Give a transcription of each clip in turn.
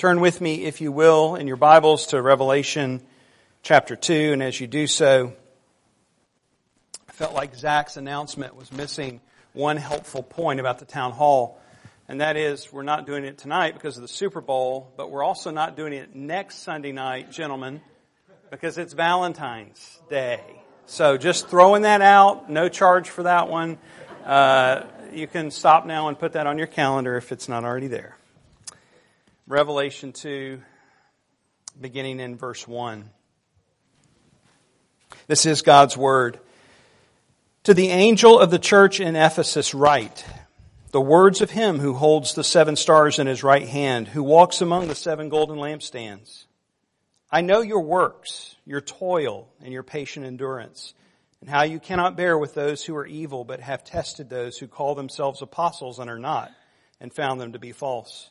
Turn with me, if you will, in your Bibles to Revelation chapter 2, and as you do so, I felt like Zach's announcement was missing one helpful point about the town hall, and that is we're not doing it tonight because of the Super Bowl, but we're also not doing it next Sunday night, gentlemen, because it's Valentine's Day. So just throwing that out, no charge for that one. Uh, you can stop now and put that on your calendar if it's not already there. Revelation 2, beginning in verse 1. This is God's Word. To the angel of the church in Ephesus write, the words of him who holds the seven stars in his right hand, who walks among the seven golden lampstands. I know your works, your toil, and your patient endurance, and how you cannot bear with those who are evil, but have tested those who call themselves apostles and are not, and found them to be false.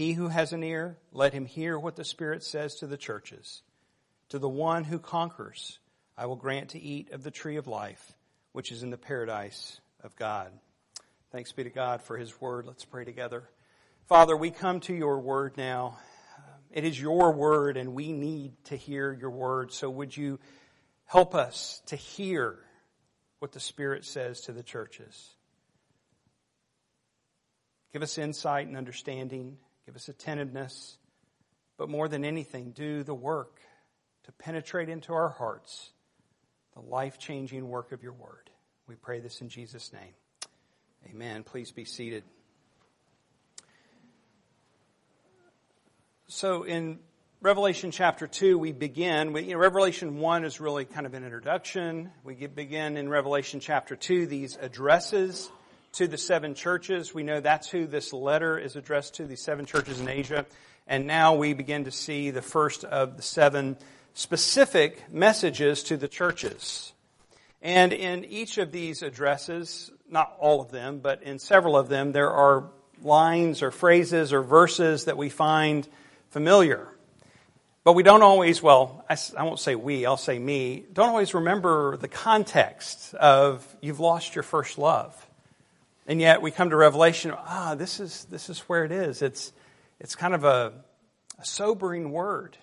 He who has an ear, let him hear what the Spirit says to the churches. To the one who conquers, I will grant to eat of the tree of life, which is in the paradise of God. Thanks be to God for his word. Let's pray together. Father, we come to your word now. It is your word, and we need to hear your word. So would you help us to hear what the Spirit says to the churches? Give us insight and understanding. Give us attentiveness. But more than anything, do the work to penetrate into our hearts the life changing work of your word. We pray this in Jesus' name. Amen. Please be seated. So in Revelation chapter 2, we begin, you know, Revelation 1 is really kind of an introduction. We begin in Revelation chapter 2, these addresses to the seven churches. We know that's who this letter is addressed to, the seven churches in Asia. And now we begin to see the first of the seven specific messages to the churches. And in each of these addresses, not all of them, but in several of them, there are lines or phrases or verses that we find familiar. But we don't always, well, I, I, won't say we, I'll say me, don't always remember the context of you've lost your first love. And yet we come to Revelation, ah, this is, this is where it is. It's, it's kind of a, a sobering word.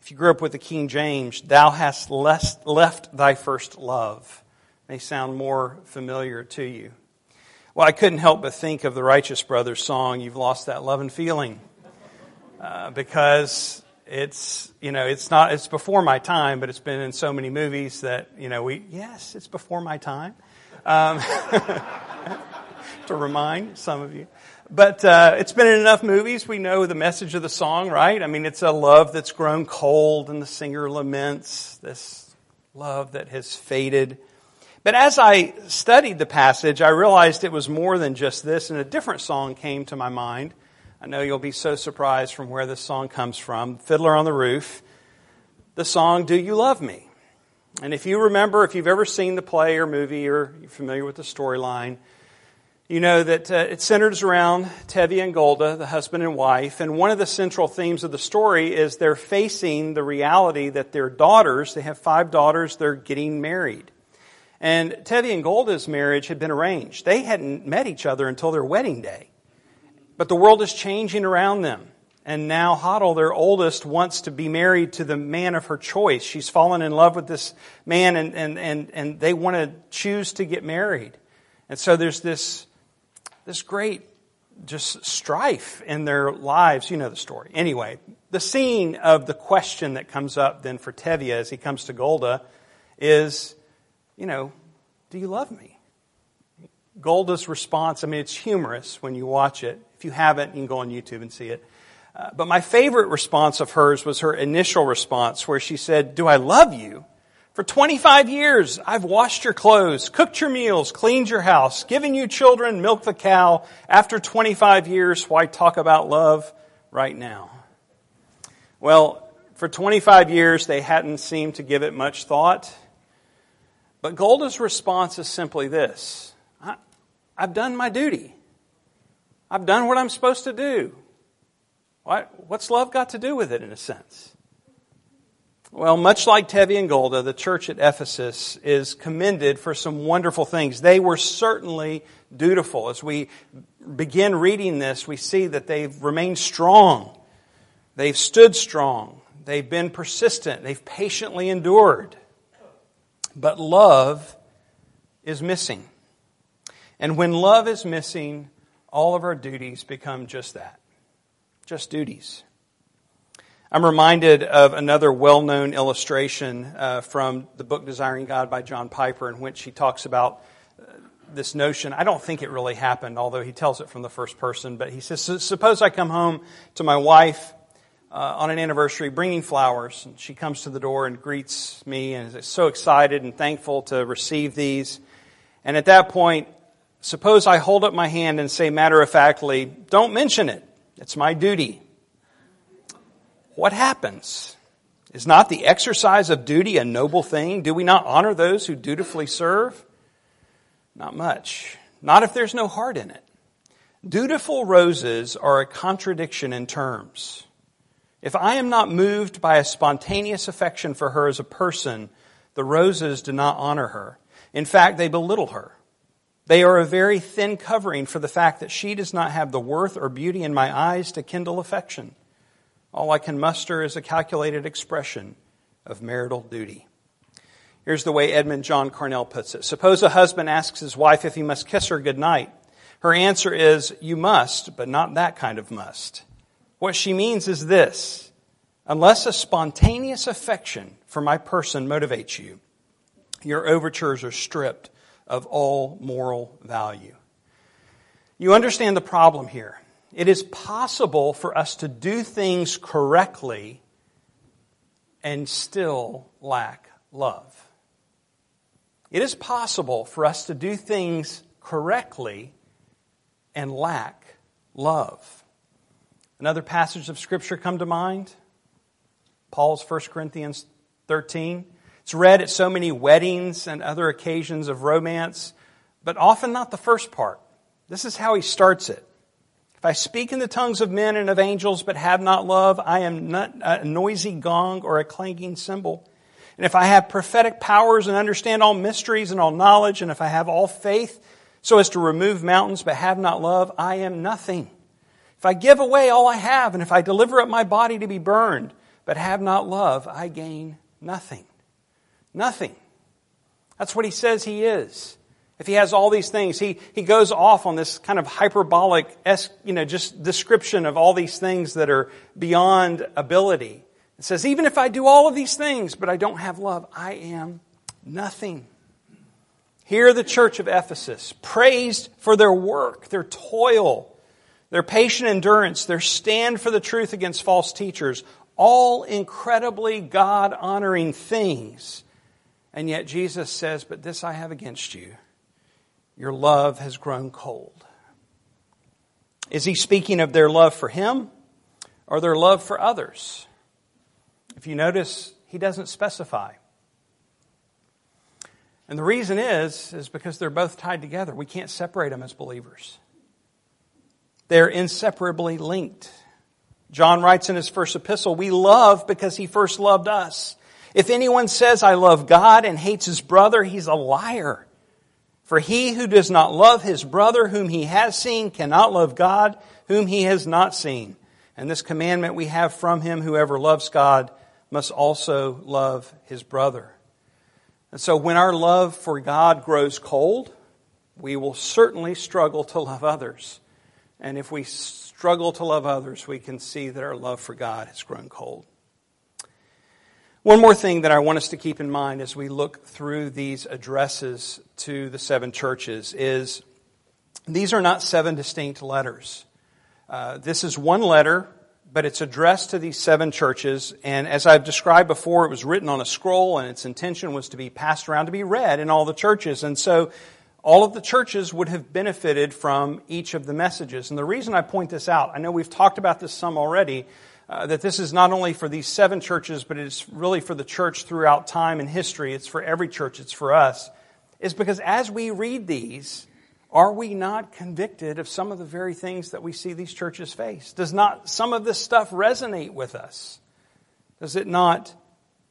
If you grew up with the King James, thou hast left, left thy first love may sound more familiar to you. Well, I couldn't help but think of the Righteous Brothers song, You've Lost That Lovin' Feeling. Uh, because it's, you know, it's not, it's before my time, but it's been in so many movies that, you know, we, yes, it's before my time. Um, to remind some of you. But uh, it's been in enough movies. We know the message of the song, right? I mean, it's a love that's grown cold, and the singer laments this love that has faded. But as I studied the passage, I realized it was more than just this, and a different song came to my mind. I know you'll be so surprised from where this song comes from Fiddler on the Roof. The song, Do You Love Me? And if you remember, if you've ever seen the play or movie or you're familiar with the storyline, you know that uh, it centers around Tevye and Golde, the husband and wife. And one of the central themes of the story is they're facing the reality that their daughters, they have five daughters, they're getting married. And Tevye and Golde's marriage had been arranged. They hadn't met each other until their wedding day. But the world is changing around them. And now Hodel, their oldest, wants to be married to the man of her choice. She's fallen in love with this man and, and, and, and they want to choose to get married. And so there's this, this great just strife in their lives. You know the story. Anyway, the scene of the question that comes up then for Tevye as he comes to Golde is, you know, do you love me? Golde's response, I mean, it's humorous when you watch it. If you haven't, you can go on YouTube and see it. Uh, but my favorite response of hers was her initial response where she said, Do I love you? For 25 years, I've washed your clothes, cooked your meals, cleaned your house, given you children, milked the cow. After 25 years, why talk about love? right now? Well, for 25 years, they hadn't seemed to give it much thought. But Golde's response is simply this I, have done my duty. I've done what I'm supposed to do. What, what's love got to do with it, in a sense? Well, much like Tevye and Golde, the church at Ephesus is commended for some wonderful things. They were certainly dutiful. As we begin reading this, we see that they've remained strong. They've stood strong. They've been persistent. They've patiently endured. But love is missing. And when love is missing, all of our duties become just that. Just duties. I'm reminded of another well-known illustration uh, from the book Desiring God by John Piper in which he talks about uh, this notion. I don't think it really happened, although he tells it from the first person, but he says, suppose I come home to my wife uh, on an anniversary bringing flowers, and she comes to the door and greets me and is so excited and thankful to receive these. And at that point, suppose I hold up my hand and say matter of factly, don't mention it. It's my duty what happens? Is not the exercise of duty a noble thing? Do we not honor those who dutifully serve? Not much. Not if there's no heart in it. Dutiful roses are a contradiction in terms. If I am not moved by a spontaneous affection for her as a person, the roses do not honor her. In fact, they belittle her. They are a very thin covering for the fact that she does not have the worth or beauty in my eyes to kindle affection. All I can muster is a calculated expression of marital duty. Here's the way Edward John Carnell puts it. Suppose a husband asks his wife if he must kiss her goodnight. Her answer is, you must, but not that kind of must. What she means is this. Unless a spontaneous affection for my person motivates you, your overtures are stripped of all moral value. You understand the problem here. It is possible for us to do things correctly and still lack love. It is possible for us to do things correctly and lack love. Another passage of Scripture come to mind? Paul's 1 Corinthians 13. It's read at so many weddings and other occasions of romance, but often not the first part. This is how he starts it. If I speak in the tongues of men and of angels but have not love, I am not a noisy gong or a clanging cymbal. And if I have prophetic powers and understand all mysteries and all knowledge, and if I have all faith so as to remove mountains but have not love, I am nothing. If I give away all I have, and if I deliver up my body to be burned but have not love, I gain nothing. Nothing. That's what he says he is. If he has all these things, he, he goes off on this kind of hyperbolic, you know, just description of all these things that are beyond ability. It says, even if I do all of these things, but I don't have love, I am nothing. Here, the church of Ephesus, praised for their work, their toil, their patient endurance, their stand for the truth against false teachers, all incredibly God honoring things. And yet Jesus says, But this I have against you your love has grown cold. Is he speaking of their love for him or their love for others? If you notice, he doesn't specify. And the reason is, is because they're both tied together. We can't separate them as believers. They're inseparably linked. John writes in his first epistle, we love because he first loved us. If anyone says, I love God and hates his brother, he's a liar. For he who does not love his brother whom he has seen cannot love God whom he has not seen. And this commandment we have from him, whoever loves God must also love his brother. And so when our love for God grows cold, we will certainly struggle to love others. And if we struggle to love others, we can see that our love for God has grown cold. One more thing that I want us to keep in mind as we look through these addresses to the seven churches is these are not seven distinct letters. Uh, this is one letter, but it's addressed to these seven churches. And as I've described before, it was written on a scroll, and its intention was to be passed around to be read in all the churches. And so all of the churches would have benefited from each of the messages. And the reason I point this out, I know we've talked about this some already, uh, that this is not only for these seven churches, but it's really for the church throughout time and history. It's for every church. It's for us. Is because as we read these, are we not convicted of some of the very things that we see these churches face? Does not some of this stuff resonate with us? Does it not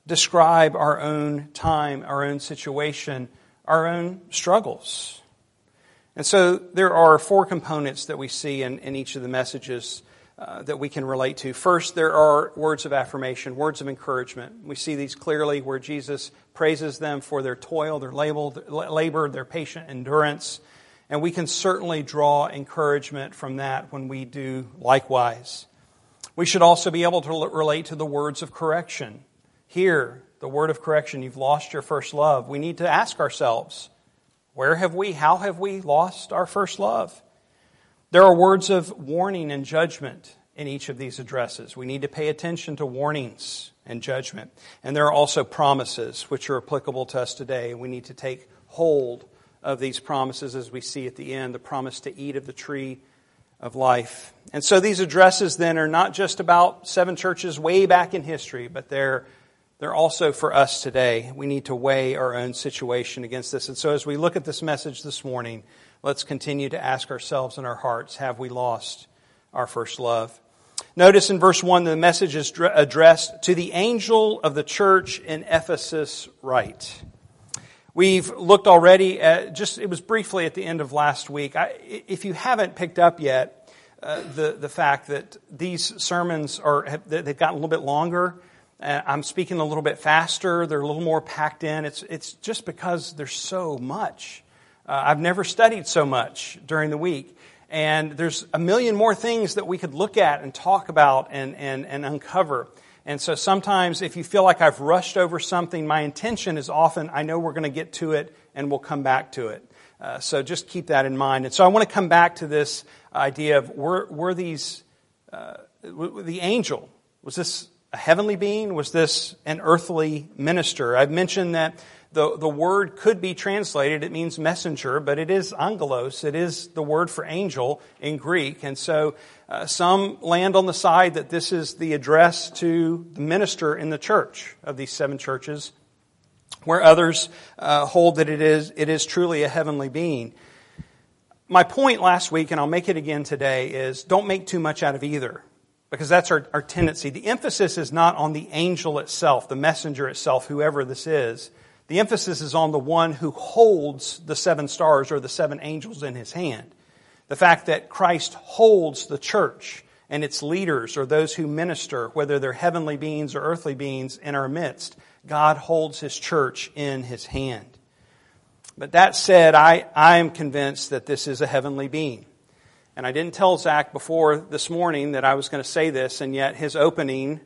describe our own time, our own situation? our own struggles. And so there are four components that we see in, in each of the messages uh, that we can relate to. First, there are words of affirmation, words of encouragement. We see these clearly where Jesus praises them for their toil, their labor, their patient endurance. And we can certainly draw encouragement from that when we do likewise. We should also be able to relate to the words of correction. Here, the word of correction, you've lost your first love. We need to ask ourselves, where have we, how have we lost our first love? There are words of warning and judgment in each of these addresses. We need to pay attention to warnings and judgment. And there are also promises which are applicable to us today. We need to take hold of these promises as we see at the end the promise to eat of the tree of life. And so these addresses then are not just about seven churches way back in history, but they're they're also for us today. We need to weigh our own situation against this. And so as we look at this message this morning, let's continue to ask ourselves in our hearts, have we lost our first love? Notice in verse 1 the message is addressed to the angel of the church in Ephesus right? We've looked already at, just, it was briefly at the end of last week. I, if you haven't picked up yet, uh, the, the fact that these sermons are, have, they've gotten a little bit longer. Uh, I'm speaking a little bit faster. They're a little more packed in. It's, it's just because there's so much. Uh, I've never studied so much during the week. And there's a million more things that we could look at and talk about and, and, and uncover. And so sometimes if you feel like I've rushed over something, my intention is often I know we're going to get to it and we'll come back to it. Uh, so just keep that in mind. And so I want to come back to this idea of were, were these, uh, the angel, was this a heavenly being? Was this an earthly minister? I've mentioned that the, the word could be translated, it means messenger, but it is angelos. It is the word for angel in Greek. And so uh, some land on the side that this is the address to the minister in the church of these seven churches, where others uh, hold that it is, it is truly a heavenly being. My point last week, and I'll make it again today, is don't make too much out of either because that's our, our tendency. The emphasis is not on the angel itself, the messenger itself, whoever this is. The emphasis is on the one who holds the seven stars or the seven angels in his hand. The fact that Christ holds the church and its leaders or those who minister, whether they're heavenly beings or earthly beings in our midst, God holds his church in his hand. But that said, I, I am convinced that this is a heavenly being. And I didn't tell Zach before this morning that I was going to say this, and yet his opening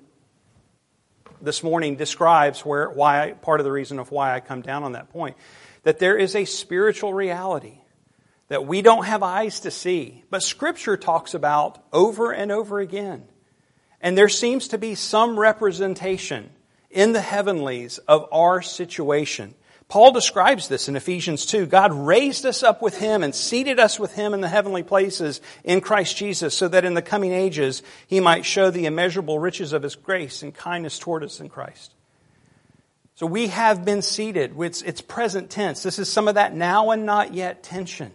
this morning describes where, why, part of the reason of why I come down on that point. That there is a spiritual reality that we don't have eyes to see, but Scripture talks about over and over again. And there seems to be some representation in the heavenlies of our situation. Paul describes this in Ephesians 2. God raised us up with Him and seated us with Him in the heavenly places in Christ Jesus so that in the coming ages He might show the immeasurable riches of His grace and kindness toward us in Christ. So we have been seated. It's, it's present tense. This is some of that now and not yet tension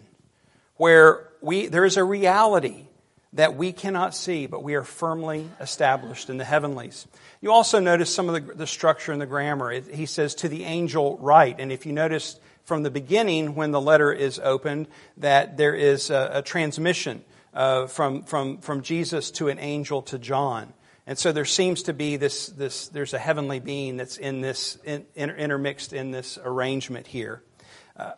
where we, there is a reality that we cannot see, but we are firmly established in the heavenlies. You also notice some of the, the structure in the grammar. It, he says, to the angel write. And if you notice from the beginning, when the letter is opened, that there is a, a transmission uh, from, from, from Jesus to an angel to John. And so there seems to be this, this there's a heavenly being that's in this, in, intermixed in this arrangement here. Uh,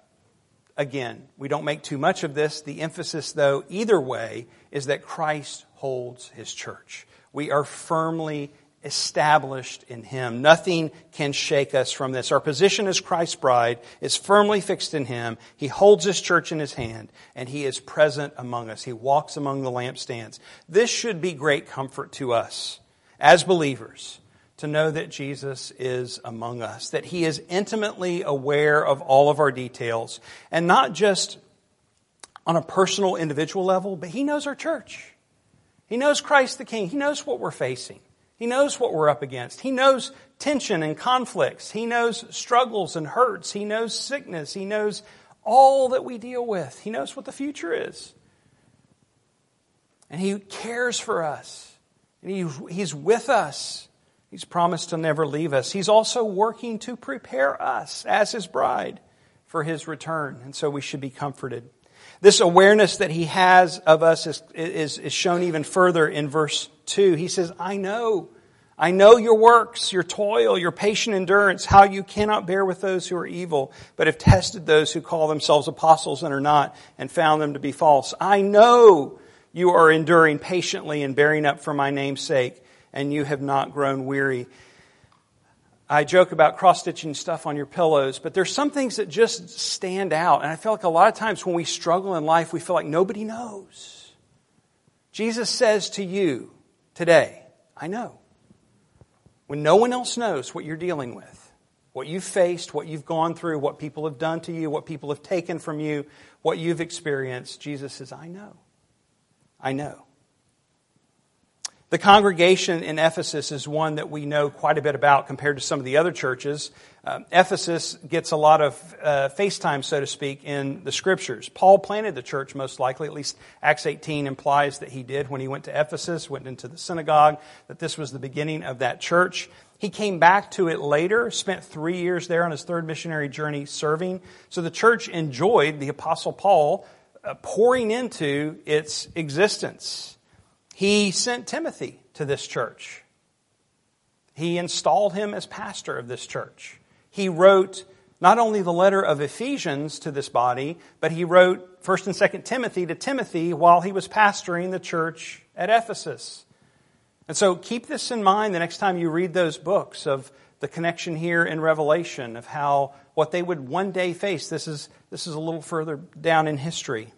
again, we don't make too much of this. The emphasis, though, either way, is that Christ holds his church. We are firmly established in him. Nothing can shake us from this. Our position as Christ's bride is firmly fixed in him. He holds his church in his hand, and he is present among us. He walks among the lampstands. This should be great comfort to us as believers to know that Jesus is among us, that he is intimately aware of all of our details, and not just on a personal, individual level, but he knows our church. He knows Christ the King. He knows what we're facing. He knows what we're up against. He knows tension and conflicts. He knows struggles and hurts. He knows sickness. He knows all that we deal with. He knows what the future is. And He cares for us. And he, He's with us. He's promised to never leave us. He's also working to prepare us as His bride for His return. And so we should be comforted. This awareness that he has of us is, is, is, shown even further in verse 2. He says, I know. I know your works, your toil, your patient endurance, how you cannot bear with those who are evil, but have tested those who call themselves apostles and are not, and found them to be false. I know you are enduring patiently and bearing up for my name's sake, and you have not grown weary. I joke about cross stitching stuff on your pillows, but there's some things that just stand out. And I feel like a lot of times when we struggle in life, we feel like nobody knows. Jesus says to you today, I know. When no one else knows what you're dealing with, what you've faced, what you've gone through, what people have done to you, what people have taken from you, what you've experienced, Jesus says, I know. I know. The congregation in Ephesus is one that we know quite a bit about compared to some of the other churches. Uh, Ephesus gets a lot of uh, face time, so to speak, in the scriptures. Paul planted the church, most likely. At least Acts 18 implies that he did when he went to Ephesus, went into the synagogue, that this was the beginning of that church. He came back to it later, spent three years there on his third missionary journey serving. So the church enjoyed the Apostle Paul uh, pouring into its existence. He sent Timothy to this church. He installed him as pastor of this church. He wrote not only the letter of Ephesians to this body, but he wrote 1st and 2nd Timothy to Timothy while he was pastoring the church at Ephesus. And so keep this in mind the next time you read those books of the connection here in Revelation of how what they would one day face. This is, this is a little further down in history.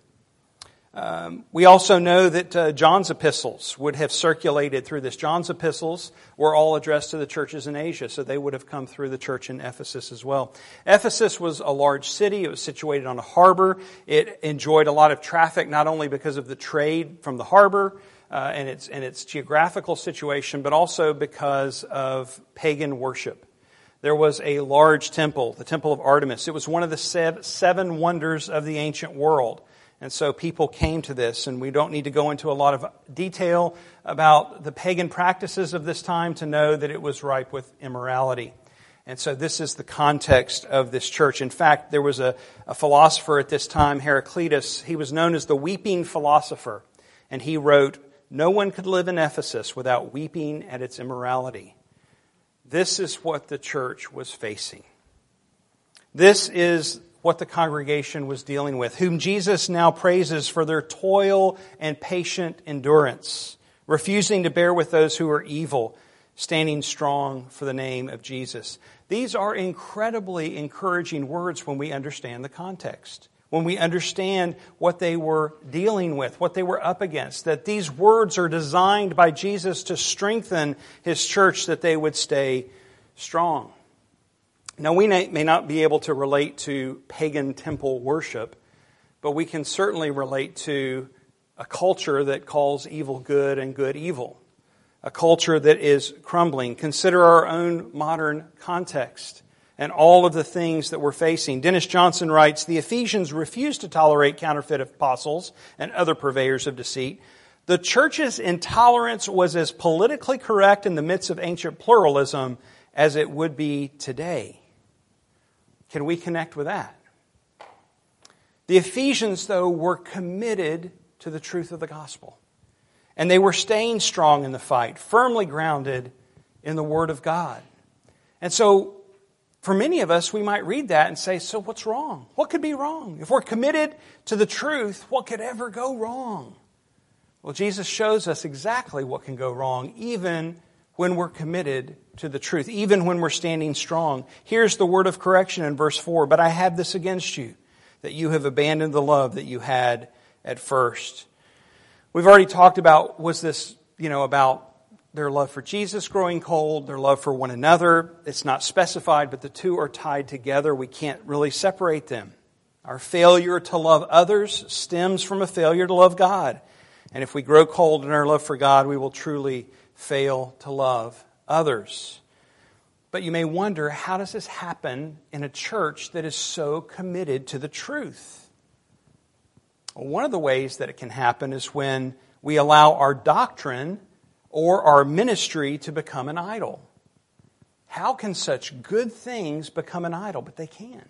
Um, we also know that uh, John's epistles would have circulated through this. John's epistles were all addressed to the churches in Asia, so they would have come through the church in Ephesus as well. Ephesus was a large city. It was situated on a harbor. It enjoyed a lot of traffic, not only because of the trade from the harbor uh, and, its, and its geographical situation, but also because of pagan worship. There was a large temple, the Temple of Artemis. It was one of the seven wonders of the ancient world. And so people came to this, and we don't need to go into a lot of detail about the pagan practices of this time to know that it was ripe with immorality. And so this is the context of this church. In fact, there was a, a philosopher at this time, Heraclitus. He was known as the weeping philosopher. And he wrote, No one could live in Ephesus without weeping at its immorality. This is what the church was facing. This is what the congregation was dealing with, whom Jesus now praises for their toil and patient endurance, refusing to bear with those who are evil, standing strong for the name of Jesus. These are incredibly encouraging words when we understand the context, when we understand what they were dealing with, what they were up against, that these words are designed by Jesus to strengthen his church that they would stay strong. Now, we may not be able to relate to pagan temple worship, but we can certainly relate to a culture that calls evil good and good evil, a culture that is crumbling. Consider our own modern context and all of the things that we're facing. Dennis Johnson writes The Ephesians refused to tolerate counterfeit apostles and other purveyors of deceit. The church's intolerance was as politically correct in the midst of ancient pluralism as it would be today. Can we connect with that? The Ephesians, though, were committed to the truth of the gospel. And they were staying strong in the fight, firmly grounded in the Word of God. And so, for many of us, we might read that and say, So what's wrong? What could be wrong? If we're committed to the truth, what could ever go wrong? Well, Jesus shows us exactly what can go wrong, even when we're committed to the truth, even when we're standing strong. Here's the word of correction in verse 4 But I have this against you, that you have abandoned the love that you had at first. We've already talked about was this, you know, about their love for Jesus growing cold, their love for one another. It's not specified, but the two are tied together. We can't really separate them. Our failure to love others stems from a failure to love God. And if we grow cold in our love for God, we will truly fail to love others. But you may wonder how does this happen in a church that is so committed to the truth? Well, one of the ways that it can happen is when we allow our doctrine or our ministry to become an idol. How can such good things become an idol? But they can.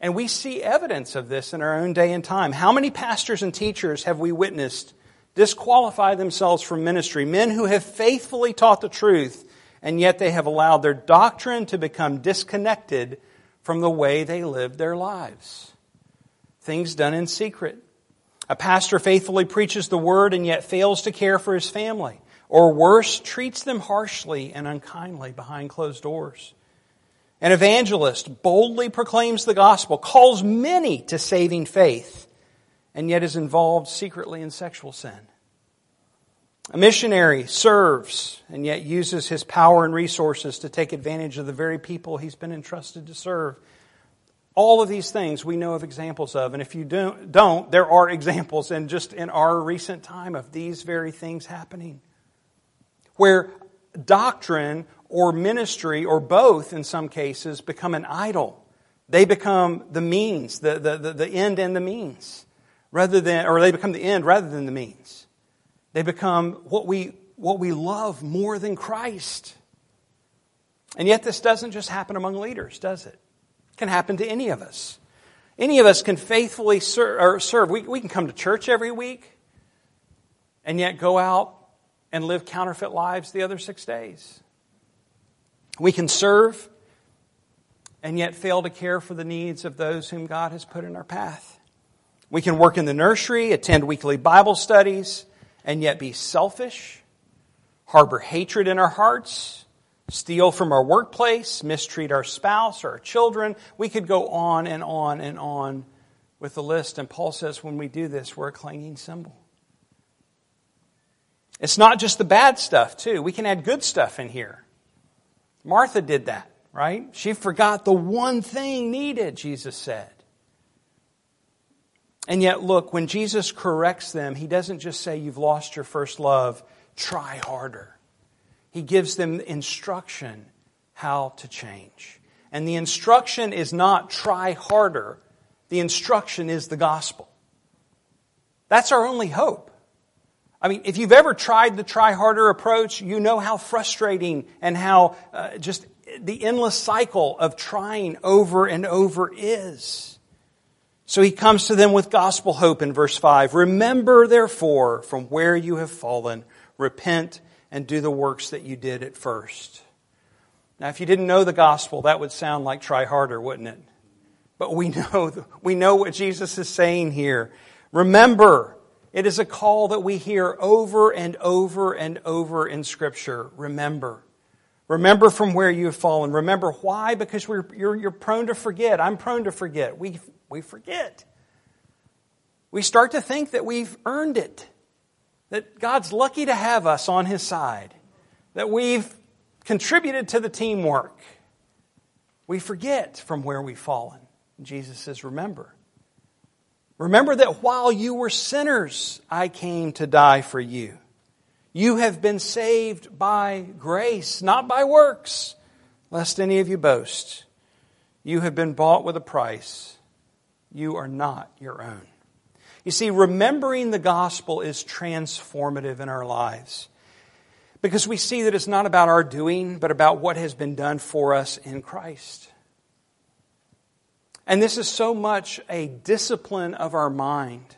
And we see evidence of this in our own day and time. How many pastors and teachers have we witnessed disqualify themselves from ministry? Men who have faithfully taught the truth, and yet they have allowed their doctrine to become disconnected from the way they live their lives. Things done in secret. A pastor faithfully preaches the word and yet fails to care for his family, or worse, treats them harshly and unkindly behind closed doors. An evangelist boldly proclaims the gospel, calls many to saving faith, and yet is involved secretly in sexual sin. A missionary serves and yet uses his power and resources to take advantage of the very people he's been entrusted to serve. All of these things we know of examples of, and if you don't, there are examples and just in our recent time of these very things happening. Where doctrine or ministry or both in some cases become an idol. They become the means, the, the, the, the end and the means rather than, or they become the end rather than the means. They become what we, what we love more than Christ. And yet this doesn't just happen among leaders, does it? It can happen to any of us. Any of us can faithfully serve, serve. We, we can come to church every week and yet go out and live counterfeit lives the other six days. We can serve and yet fail to care for the needs of those whom God has put in our path. We can work in the nursery, attend weekly Bible studies, and yet be selfish, harbor hatred in our hearts, steal from our workplace, mistreat our spouse or our children. We could go on and on and on with the list. And Paul says when we do this, we're a clanging cymbal. It's not just the bad stuff, too. We can add good stuff in here. Martha did that, right? She forgot the one thing needed, Jesus said. And yet, look, when Jesus corrects them, he doesn't just say, You've lost your first love, try harder. He gives them instruction how to change. And the instruction is not try harder, the instruction is the gospel. That's our only hope. I mean, if you've ever tried the try harder approach, you know how frustrating and how uh, just the endless cycle of trying over and over is. So he comes to them with gospel hope in verse 5. Remember, therefore, from where you have fallen, repent and do the works that you did at first. Now, if you didn't know the gospel, that would sound like try harder, wouldn't it? But we know, we know what Jesus is saying here. Remember, it is a call that we hear over and over and over in Scripture. Remember. Remember from where you have fallen. Remember why? Because you're, you're prone to forget. I'm prone to forget. We we forget. We start to think that we've earned it, that God's lucky to have us on His side, that we've contributed to the teamwork. We forget from where we've fallen. Jesus says, Remember. Remember that while you were sinners, I came to die for you. You have been saved by grace, not by works, lest any of you boast. You have been bought with a price. You are not your own. You see, remembering the gospel is transformative in our lives because we see that it's not about our doing, but about what has been done for us in Christ. And this is so much a discipline of our mind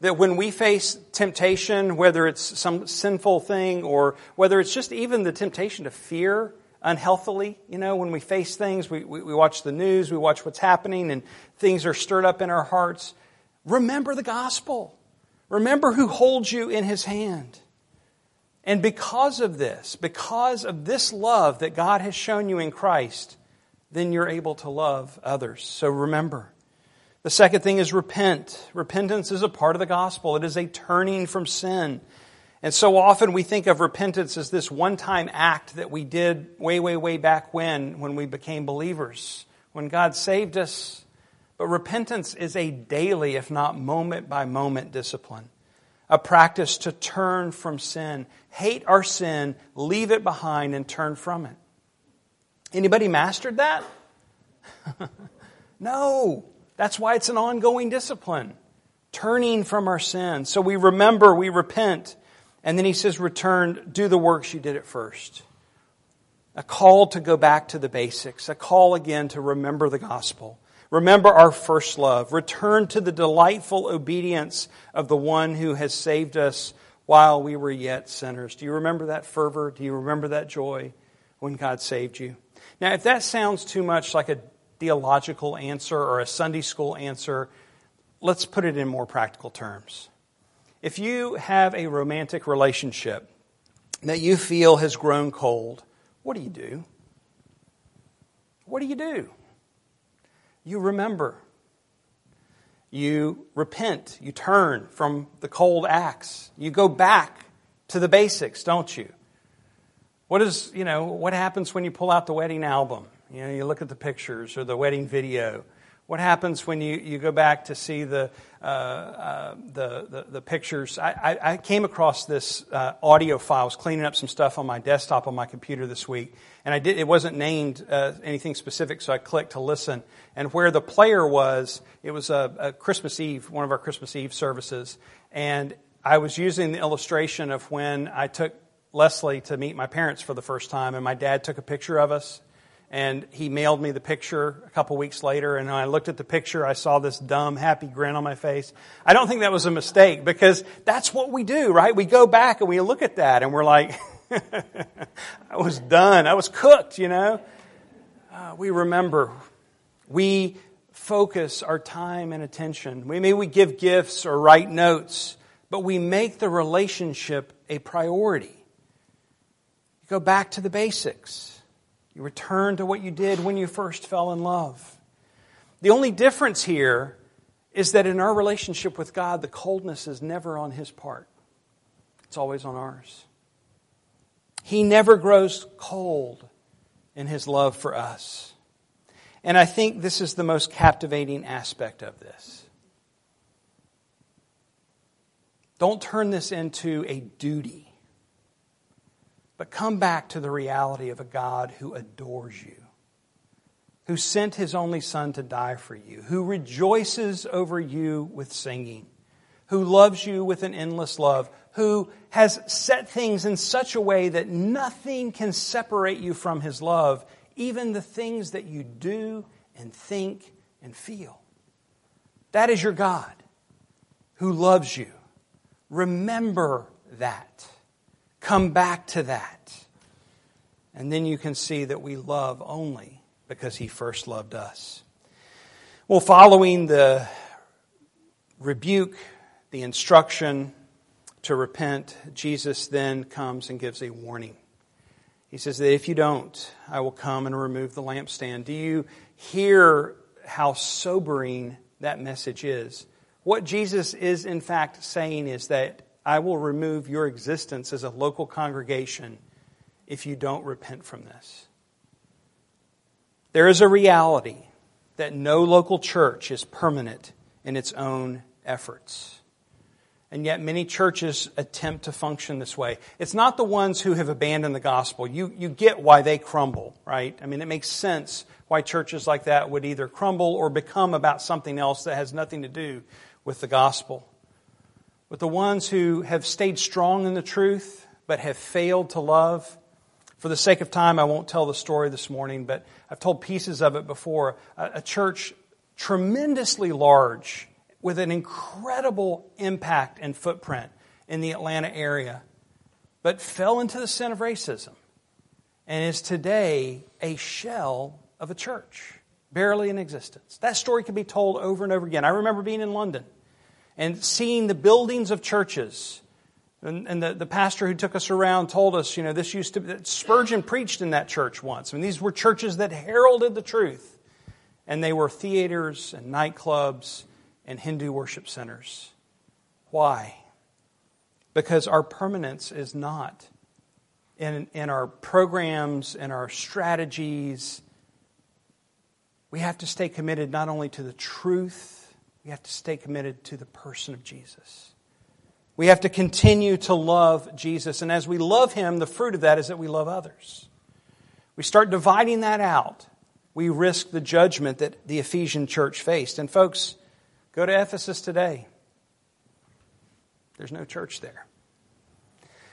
that when we face temptation, whether it's some sinful thing or whether it's just even the temptation to fear unhealthily. You know, when we face things, we, we, we, watch the news, we watch what's happening, and things are stirred up in our hearts. Remember the gospel. Remember who holds you in his hand. And because of this, because of this love that God has shown you in Christ, then you're able to love others. So remember. The second thing is repent. Repentance is a part of the gospel. It is a turning from sin And so often we think of repentance as this one time act that we did way, way, way back when, when we became believers, when God saved us. But repentance is a daily, if not moment by moment discipline, a practice to turn from sin, hate our sin, leave it behind, and turn from it. Anybody mastered that? no. That's why it's an ongoing discipline. Turning from our sin. So we remember, we repent. And then he says, return, do the works you did at first. A call to go back to the basics. A call again to remember the gospel. Remember our first love. Return to the delightful obedience of the one who has saved us while we were yet sinners. Do you remember that fervor? Do you remember that joy when God saved you? Now, if that sounds too much like a theological answer or a Sunday school answer, let's put it in more practical terms. If you have a romantic relationship that you feel has grown cold, what do you do? What do you do? You remember. You repent. You turn from the cold acts. You go back to the basics, don't you? What is, you know, what happens when you pull out the wedding album? You know, you look at the pictures or the wedding video. What happens when you, you go back to see the, uh, uh, the, the, the, pictures? I, I, I, came across this uh, audio file. I was cleaning up some stuff on my desktop on my computer this week, and I did, it wasn't named uh, anything specific, so I clicked to listen. And where the player was, it was a, a Christmas Eve, one of our Christmas Eve services, and I was using the illustration of when I took Leslie to meet my parents for the first time, and my dad took a picture of us and he mailed me the picture a couple weeks later and i looked at the picture i saw this dumb happy grin on my face. I don't think that was a mistake because that's what we do right? We go back and we look at that and we're like i was done. I was cooked you know? Uh, we remember. We focus our time and attention. We maybe we give gifts or write notes but we make the relationship a priority. Go back to the basics you return to what you did when you first fell in love. The only difference here is that in our relationship with God, the coldness is never on His part, it's always on ours. He never grows cold in His love for us. And I think this is the most captivating aspect of this. Don't turn this into a duty. But come back to the reality of a God who adores you, who sent his only Son to die for you, who rejoices over you with singing, who loves you with an endless love, who has set things in such a way that nothing can separate you from his love, even the things that you do and think and feel. That is your God who loves you. Remember that. Come back to that. And then you can see that we love only because He first loved us. Well, following the rebuke, the instruction to repent, Jesus then comes and gives a warning. He says that if you don't, I will come and remove the lampstand. Do you hear how sobering that message is? What Jesus is in fact saying is that I will remove your existence as a local congregation if you don't repent from this. There is a reality that no local church is permanent in its own efforts. And yet, many churches attempt to function this way. It's not the ones who have abandoned the gospel. You, you get why they crumble, right? I mean, it makes sense why churches like that would either crumble or become about something else that has nothing to do with the gospel with the ones who have stayed strong in the truth but have failed to love. For the sake of time, I won't tell the story this morning, but I've told pieces of it before. A, church tremendously large with an incredible impact and footprint in the Atlanta area, but fell into the sin of racism and is today a shell of a church, barely in existence. That story can be told over and over again. I remember being in London and seeing the buildings of churches. And, and the, the pastor who took us around told us, you know, this used to, Spurgeon preached in that church once. I mean, these were churches that heralded the truth. And they were theaters and nightclubs and Hindu worship centers. Why? because our permanence is not in, in our programs and our strategies. We have to stay committed not only to the truth, we have to stay committed to the person of Jesus. We have to continue to love Jesus. And as we love Him, the fruit of that is that we love others. We start dividing that out. We risk the judgment that the Ephesian church faced. And folks, go to Ephesus today. There's no church there.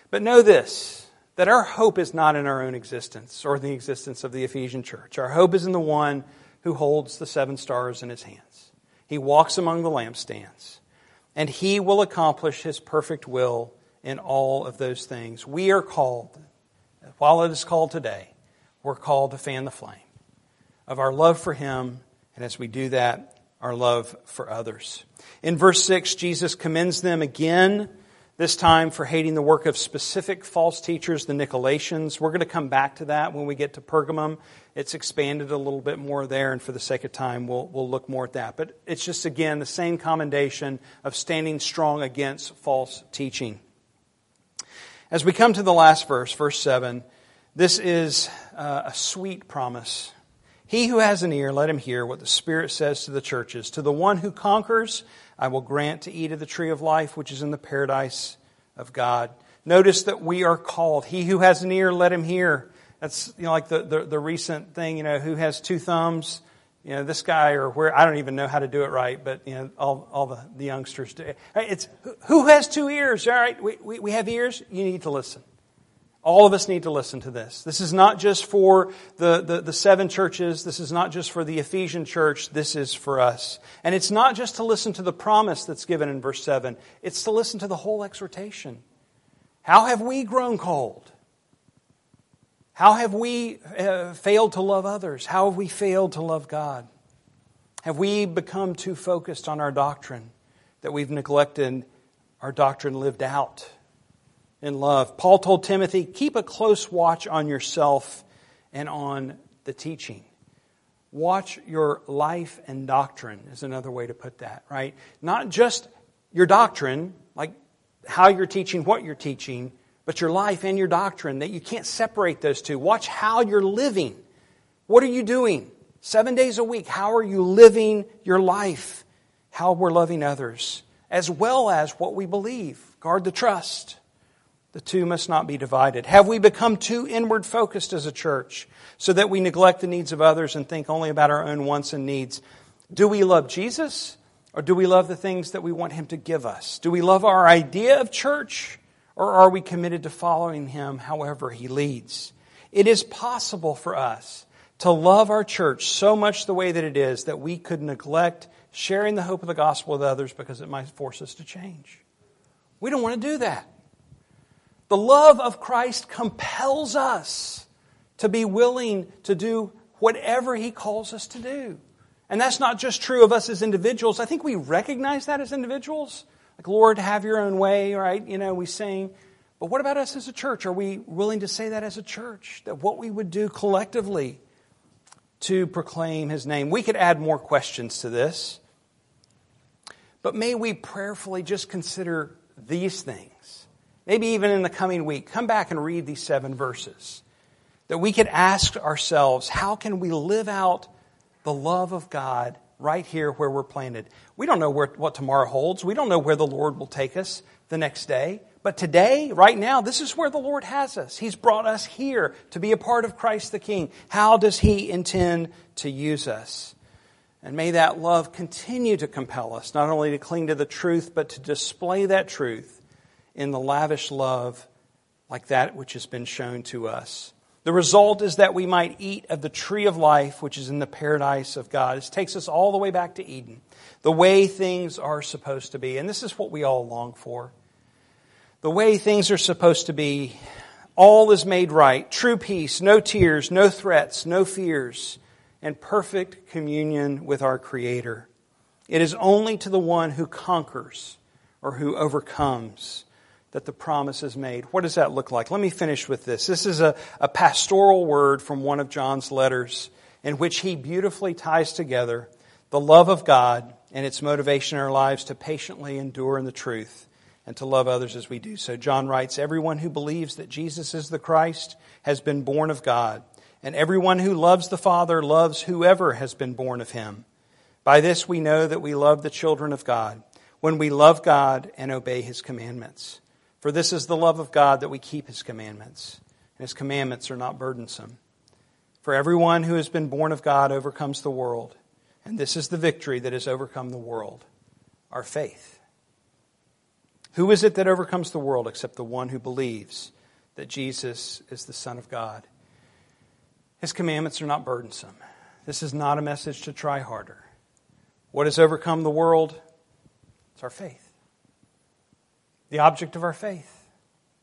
But know this that our hope is not in our own existence or the existence of the Ephesian church. Our hope is in the one who holds the seven stars in his hands. He walks among the lampstands, and he will accomplish his perfect will in all of those things. We are called, while it is called today, we're called to fan the flame of our love for him, and as we do that, our love for others. In verse 6, Jesus commends them again this time for hating the work of specific false teachers, the Nicolaitans. We're going to come back to that when we get to Pergamum. It's expanded a little bit more there, and for the sake of time, we'll, we'll look more at that. But it's just, again, the same commendation of standing strong against false teaching. As we come to the last verse, verse 7, this is uh, a sweet promise. He who has an ear, let him hear what the Spirit says to the churches. To the one who conquers, I will grant to eat of the tree of life, which is in the paradise of God. Notice that we are called. He who has an ear, let him hear. That's you know, like the, the, the recent thing, you know, who has two thumbs? You know, this guy or where, I don't even know how to do it right, but, you know, all, all the, the youngsters do. It's, who has two ears? All right, we, we, we have ears. You need to listen. All of us need to listen to this. This is not just for the, the, the, seven churches. This is not just for the Ephesian church. This is for us. And it's not just to listen to the promise that's given in verse 7. It's to listen to the whole exhortation. How have we grown cold? How have we uh, failed to love others? How have we failed to love God? Have we become too focused on our doctrine that we've neglected our doctrine lived out? In love. Paul told Timothy, keep a close watch on yourself and on the teaching. Watch your life and doctrine is another way to put that, right? Not just your doctrine, like how you're teaching, what you're teaching, but your life and your doctrine, that you can't separate those two. Watch how you're living. What are you doing? Seven days a week, how are you living your life? How we're loving others, as well as what we believe. Guard the trust. The two must not be divided. Have we become too inward focused as a church so that we neglect the needs of others and think only about our own wants and needs? Do we love Jesus or do we love the things that we want Him to give us? Do we love our idea of church or are we committed to following Him however He leads? It is possible for us to love our church so much the way that it is that we could neglect sharing the hope of the gospel with others because it might force us to change. We don't want to do that. The love of Christ compels us to be willing to do whatever He calls us to do. And that's not just true of us as individuals. I think we recognize that as individuals. Like, Lord, have your own way, right? You know, we sing. But what about us as a church? Are we willing to say that as a church? That what we would do collectively to proclaim His name? We could add more questions to this. But may we prayerfully just consider these things maybe even in the coming week, come back and read these seven verses. That we could ask ourselves, how can we live out the love of God right here where we're planted? We don't know where, what tomorrow holds. We don't know where the Lord will take us the next day. But today, right now, this is where the Lord has us. He's brought us here to be a part of Christ the King. How does He intend to use us? And may that love continue to compel us, not only to cling to the truth, but to display that truth in the lavish love like that which has been shown to us. The result is that we might eat of the tree of life, which is in the paradise of God. This takes us all the way back to Eden, the way things are supposed to be. And this is what we all long for. The way things are supposed to be, all is made right, true peace, no tears, no threats, no fears, and perfect communion with our Creator. It is only to the one who conquers or who overcomes that the promise is made. What does that look like? Let me finish with this. This is a, a pastoral word from one of John's letters in which he beautifully ties together the love of God and its motivation in our lives to patiently endure in the truth and to love others as we do so. John writes, Everyone who believes that Jesus is the Christ has been born of God, and everyone who loves the Father loves whoever has been born of him. By this we know that we love the children of God, when we love God and obey his commandments. For this is the love of God that we keep his commandments, and his commandments are not burdensome. For everyone who has been born of God overcomes the world, and this is the victory that has overcome the world, our faith. Who is it that overcomes the world except the one who believes that Jesus is the Son of God? His commandments are not burdensome. This is not a message to try harder. What has overcome the world? It's our faith. The object of our faith.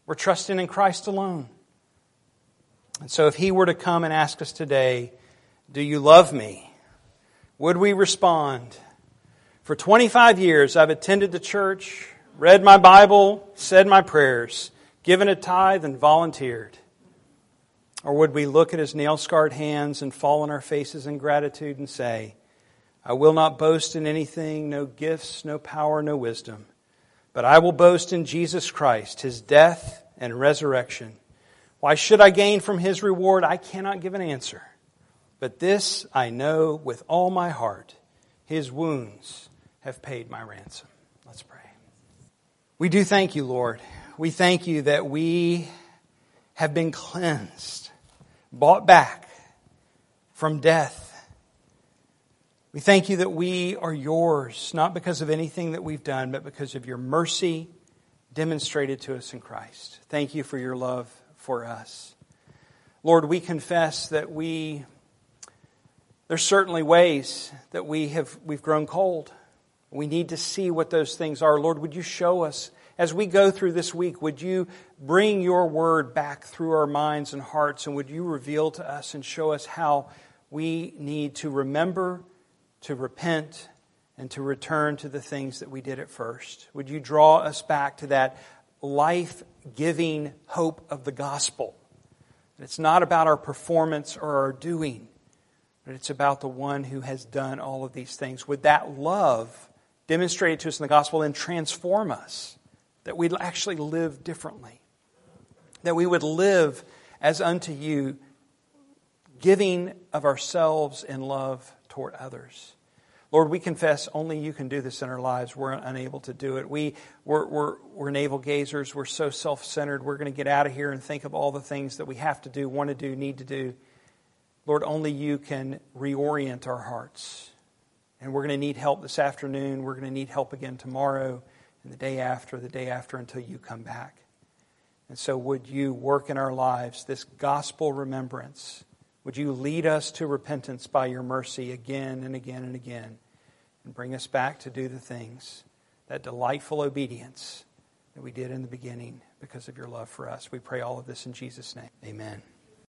We're trusting in Christ alone. And so if He were to come and ask us today, Do you love me? Would we respond? For 25 years, I've attended the church read my Bible, said my prayers, given a tithe, and volunteered? Or would we look at his nail scarred hands and fall on our faces in gratitude and say, I will not boast in anything, no gifts, no power, no wisdom, but I will boast in Jesus Christ, his death and resurrection. Why should I gain from his reward? I cannot give an answer. But this I know with all my heart his wounds have paid my ransom. Let's pray. We do thank you, Lord. We thank you that we have been cleansed, bought back from death. We thank you that we are yours, not because of anything that we've done, but because of your mercy demonstrated to us in Christ. Thank you for your love for us. Lord, we confess that we, there's certainly ways that we have, we've grown cold. We need to see what those things are. Lord, would you show us as we go through this week? Would you bring your word back through our minds and hearts, and would you reveal to us and show us how we need to remember, to repent, and to return to the things that we did at first? Would you draw us back to that life giving hope of the gospel? It's not about our performance or our doing, but it's about the one who has done all of these things. Would that love demonstrated to us in the gospel and transform us, that we'd actually live differently, that we would live as unto you, giving of ourselves in love toward others. Lord, we confess only you can do this in our lives. We're unable to do it. We, we're, we're, we're navel gazers. We're so self centered. We're going to get out of here and think of all the things that we have to do, want to do, need to do. Lord, only you can reorient our hearts. And we're going to need help this afternoon. We're going to need help again tomorrow and the day after, the day after until you come back. And so, would you work in our lives this gospel remembrance? Would you lead us to repentance by your mercy again and again and again and bring us back to do the things, that delightful obedience that we did in the beginning because of your love for us? We pray all of this in Jesus' name. Amen.